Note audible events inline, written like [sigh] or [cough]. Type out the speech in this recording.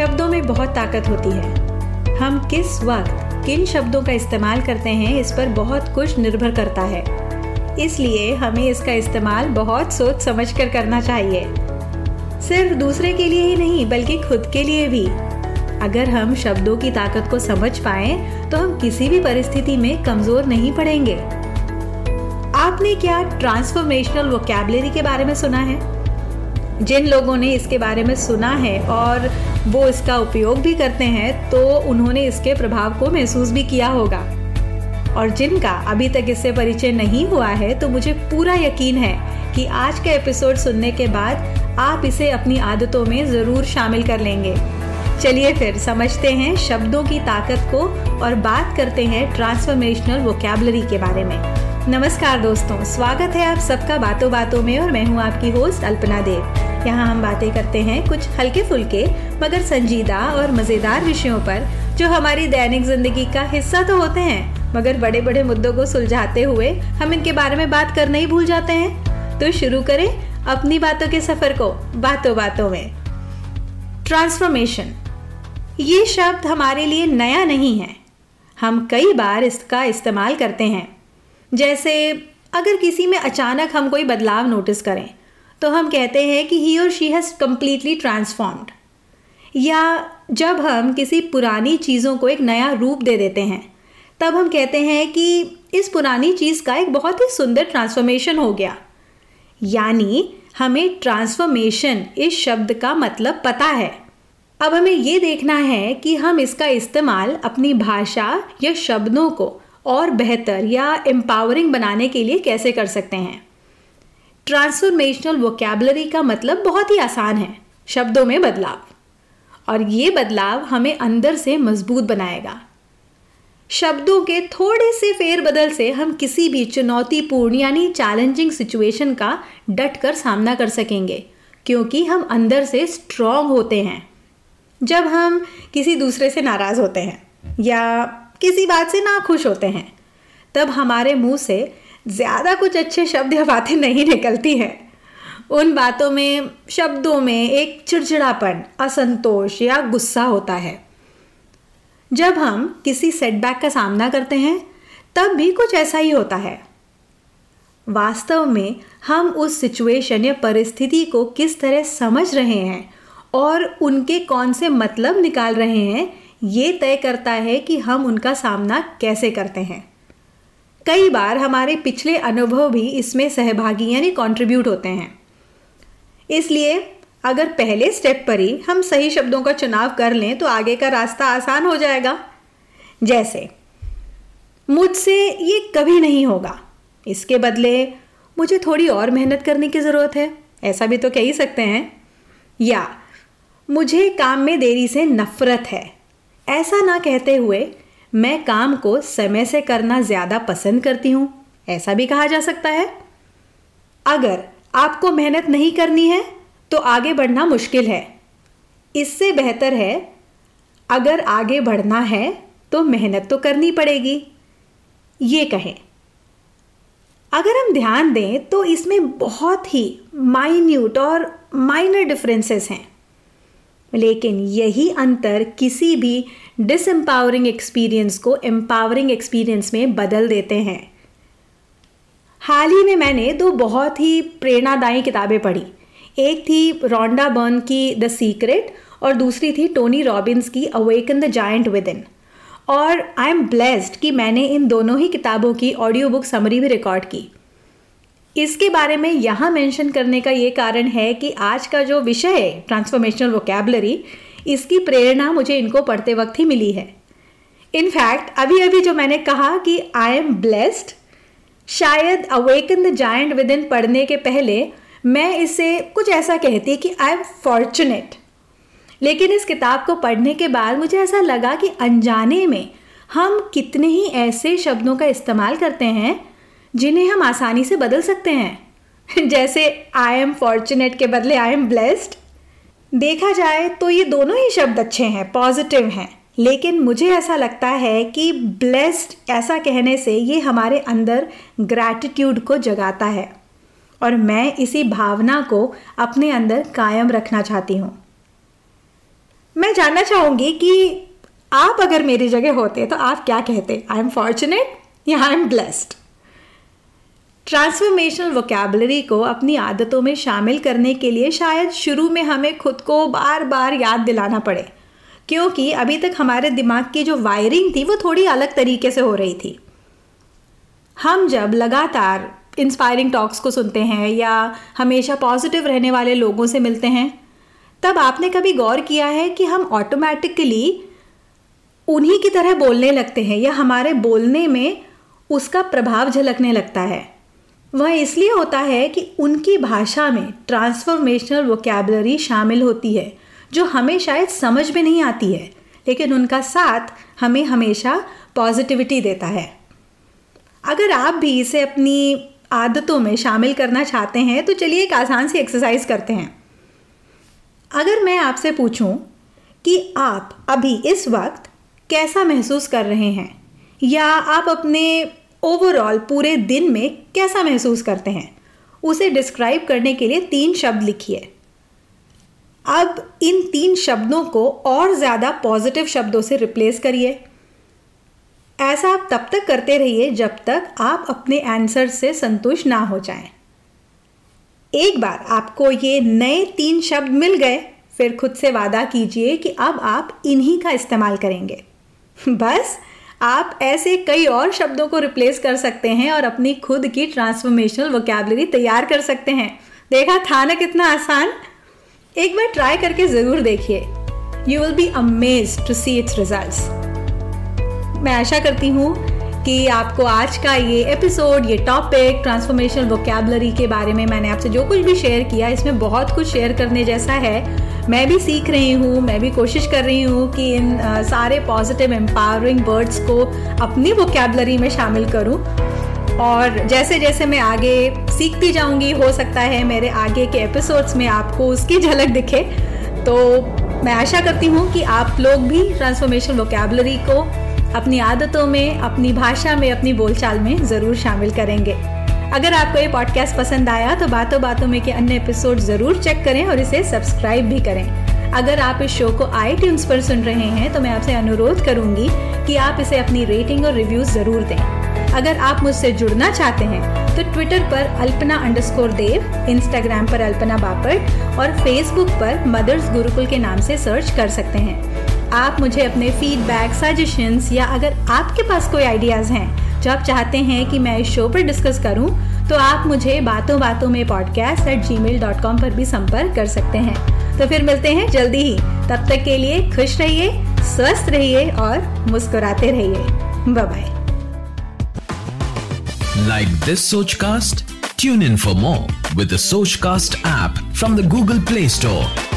शब्दों में बहुत ताकत होती है। हम किस वक्त किन शब्दों का इस्तेमाल करते हैं, इस पर बहुत कुछ निर्भर करता है। इसलिए हमें इसका इस्तेमाल बहुत सोच समझ कर करना चाहिए। सिर्फ़ दूसरे के लिए ही नहीं, बल्कि खुद के लिए भी। अगर हम शब्दों की ताकत को समझ पाए तो हम किसी भी परिस्थिति में कमज़ोर नहीं पड़ेंगे। आपने क्या ट्रांसफॉर्मेशनल वोकेबलरी के बारे में सुना है? जिन लोगों ने इसके बारे में सुना है और वो इसका उपयोग भी करते हैं तो उन्होंने इसके प्रभाव को महसूस भी किया होगा। और जिनका अभी तक इससे परिचय नहीं हुआ है तो मुझे पूरा यकीन है कि आज का एपिसोड सुनने के बाद आप इसे अपनी आदतों में ज़रूर शामिल कर लेंगे। चलिए फिर समझते हैं शब्दों की ताकत को और बात करते हैं ट्रांसफॉर्मेशनल वोकेबलरी के बारे में। नमस्कार दोस्तों, स्वागत है आप सबका बातों बातों में और मैं हूँ आपकी होस्ट अल्पना देव। यहाँ हम बातें करते हैं कुछ हल्के फुल्के, मगर संजीदा और मज़ेदार विषयों पर, जो हमारी दैनिक ज़िंदगी का हिस्सा तो होते हैं, मगर बड़े बड़े मुद्दों को सुलझाते हुए हम इनके बारे में बात करना ही भूल जाते हैं। तो शुरू करें अपनी बातों के सफ़र को बातों बातों में। ट्रांसफॉर्मेशन ये शब्द हमारे लिए नया नहीं है। हम कई बार इसका इस्तेमाल करते हैं। जैसे, अगर किसी में अचानक हम कोई बदलाव नोटिस करें तो हम कहते हैं कि ही और शी हैज़ कम्प्लीटली ट्रांसफॉर्म्ड या जब हम किसी पुरानी चीज़ों को एक नया रूप दे देते हैं, तब हम कहते हैं कि इस पुरानी चीज़ का एक बहुत ही सुंदर ट्रांसफॉर्मेशन हो गया। यानी हमें ट्रांसफॉर्मेशन इस शब्द का मतलब पता है। अब हमें ये देखना है कि हम इसका इस्तेमाल अपनी भाषा या शब्दों को और बेहतर या एम्पावरिंग बनाने के लिए कैसे कर सकते हैं। ट्रांसफॉर्मेशनल वोकेबलरी का मतलब बहुत ही आसान है, शब्दों में बदलाव। और ये बदलाव हमें अंदर से मज़बूत बनाएगा। शब्दों के थोड़े से फेरबदल से हम किसी भी चुनौतीपूर्ण यानी चैलेंजिंग सिचुएशन का डट कर सामना कर सकेंगे, क्योंकि हम अंदर से स्ट्रांग होते हैं। जब हम किसी दूसरे से नाराज़ होते हैं या किसी बात से ना खुश होते हैं, तब हमारे मुँह से ज़्यादा कुछ अच्छे शब्द या बातें नहीं निकलती हैं। उन बातों में, शब्दों में एक चिड़चिड़ापन, असंतोष या गुस्सा होता है। जब हम किसी सेटबैक का सामना करते हैं, तब भी कुछ ऐसा ही होता है। वास्तव में हम उस सिचुएशन या परिस्थिति को किस तरह समझ रहे हैं और उनके कौन से मतलब निकाल रहे हैं, ये तय करता है कि हम उनका सामना कैसे करते हैं। कई बार हमारे पिछले अनुभव भी इसमें सहभागी, यानी कंट्रीब्यूट होते हैं। इसलिए, अगर पहले स्टेप पर ही हम सही शब्दों का चुनाव कर लें तो आगे का रास्ता आसान हो जाएगा। जैसे, मुझसे ये कभी नहीं होगा। इसके बदले, मुझे थोड़ी और मेहनत करने की ज़रूरत है। ऐसा भी तो कह ही सकते हैं। या, मुझे काम में देरी से नफ़रत है। ऐसा ना कहते हुए मैं काम को समय से करना ज़्यादा पसंद करती हूँ, ऐसा भी कहा जा सकता है। अगर आपको मेहनत नहीं करनी है तो आगे बढ़ना मुश्किल है। इससे बेहतर है, अगर आगे बढ़ना है तो मेहनत तो करनी पड़ेगी। ये कहें, अगर हम ध्यान दें तो इसमें बहुत ही माइन्यूट और माइनर डिफरेंसेस हैं। लेकिन यही अंतर किसी भी डिसम्पावरिंग एक्सपीरियंस को एम्पावरिंग एक्सपीरियंस में बदल देते हैं। हाल ही में मैंने दो बहुत ही प्रेरणादायी किताबें पढ़ी। एक थी रोंडा बर्न की द सीक्रेट और दूसरी थी टोनी रॉबिन्स की awaken the giant within और आई एम ब्लेस्ड कि मैंने इन दोनों ही किताबों की ऑडियो बुक समरी भी रिकॉर्ड की। इसके बारे में यहाँ मेंशन करने का ये कारण है कि आज का जो विषय है, ट्रांसफॉर्मेशनल वोकेबलरी इसकी प्रेरणा मुझे इनको पढ़ते वक्त ही मिली है। इनफैक्ट अभी अभी जो मैंने कहा कि आई एम ब्लेस्ड शायद awaken the giant within पढ़ने के पहले मैं इसे कुछ ऐसा कहती कि आई एम फॉर्चुनेट लेकिन इस किताब को पढ़ने के बाद मुझे ऐसा लगा कि अनजाने में हम कितने ही ऐसे शब्दों का इस्तेमाल करते हैं जिन्हें हम आसानी से बदल सकते हैं। [laughs] जैसे आई एम फॉर्चुनेट के बदले आई एम ब्लेस्ड देखा जाए तो ये दोनों ही शब्द अच्छे हैं पॉजिटिव हैं। लेकिन मुझे ऐसा लगता है कि ब्लेस्ड ऐसा कहने से ये हमारे अंदर ग्रैटिट्यूड को जगाता है। और मैं इसी भावना को अपने अंदर कायम रखना चाहती हूँ। मैं जानना चाहूँगी कि आप अगर मेरी जगह होते तो आप क्या कहते? आई एम फॉर्चुनेट या I am blessed transformational vocabulary को अपनी आदतों में शामिल करने के लिए शायद शुरू में हमें खुद को बार बार याद दिलाना पड़े। क्योंकि अभी तक हमारे दिमाग की जो वायरिंग थी, वो थोड़ी अलग तरीके से हो रही थी। हम जब लगातार इंस्पायरिंग टॉक्स को सुनते हैं या हमेशा पॉजिटिव रहने वाले लोगों से मिलते हैं, तब आपने कभी गौर किया है कि हम ऑटोमेटिकली उन्हीं की तरह बोलने लगते हैं या हमारे बोलने में उसका प्रभाव झलकने लगता है? वह इसलिए होता है कि उनकी भाषा में ट्रांसफॉर्मेशनल वोकेबलरी शामिल होती है, जो हमें शायद समझ में नहीं आती है, लेकिन उनका साथ हमें हमेशा पॉजिटिविटी देता है। अगर आप भी इसे अपनी आदतों में शामिल करना चाहते हैं तो चलिए एक आसान सी एक्सरसाइज करते हैं। अगर मैं आपसे पूछूँ कि आप अभी इस वक्त कैसा महसूस कर रहे हैं, या आप अपने ओवरऑल पूरे दिन में कैसा महसूस करते हैं? उसे डिस्क्राइब करने के लिए तीन शब्द लिखिए। अब इन तीन शब्दों को और ज़्यादा पॉजिटिव शब्दों से रिप्लेस करिए। ऐसा आप तब तक करते रहिए जब तक आप अपने आंसर से संतुष्ट ना हो जाएँ। एक बार आपको ये नए तीन शब्द मिल गए, फिर खुद से वादा कीजिए कि अब आप इन्हीं का इस्तेमाल करेंगे। बस आप ऐसे कई और शब्दों को रिप्लेस कर सकते हैं और अपनी खुद की ट्रांसफॉर्मेशनल वोकेबलरी तैयार कर सकते हैं। देखा था ना कितना आसान? एक बार ट्राई करके ज़रूर देखिए। You will be amaze to see it's result मैं आशा करती हूँ कि आपको आज का ये एपिसोड ये टॉपिक ट्रांसफॉर्मेशनल वोकेबलरी के बारे में मैंने आपसे जो कुछ भी शेयर किया, इसमें बहुत कुछ शेयर करने जैसा है। मैं भी सीख रही हूँ, मैं भी कोशिश कर रही हूँ कि इन सारे पॉजिटिव एम्पावरिंग वर्ड्स को अपनी वोकेबलरी में शामिल करूँ। और जैसे जैसे मैं आगे सीखती जाऊँगी, हो सकता है मेरे आगे के एपिसोड्स में आपको उसकी झलक दिखे। तो मैं आशा करती हूँ कि आप लोग भी ट्रांसफॉर्मेशन वोकेबलरी को अपनी आदतों में, अपनी भाषा में, अपनी बोलचाल में ज़रूर शामिल करेंगे। अगर आपको ये पॉडकास्ट पसंद आया तो बातों बातों में के अन्य एपिसोड ज़रूर चेक करें और इसे सब्सक्राइब भी करें। अगर आप इस शो को आई पर सुन रहे हैं तो मैं आपसे अनुरोध करूँगी कि आप इसे अपनी रेटिंग और रिव्यूज़ ज़रूर दें। अगर आप मुझसे जुड़ना चाहते हैं तो ट्विटर पर अल्पना अंडरस्कोर देव इंस्टाग्राम पर अल्पना बापट, और फेसबुक पर मदर्स गुरुकुल के नाम से सर्च कर सकते हैं। आप मुझे अपने फीडबैक सजेशंस या अगर आपके पास कोई आइडियाज़ हैं जो आप चाहते हैं कि मैं इस शो पर डिस्कस करूँ, तो आप मुझे बातों बातों में podcast at gmail dot com पर भी संपर्क कर सकते हैं। तो फिर मिलते हैं जल्दी ही। तब तक के लिए खुश रहिए स्वस्थ रहिए और मुस्कुराते रहिए। Bye like this Soch cast tune in for more with Soch cast app from the Google Play Store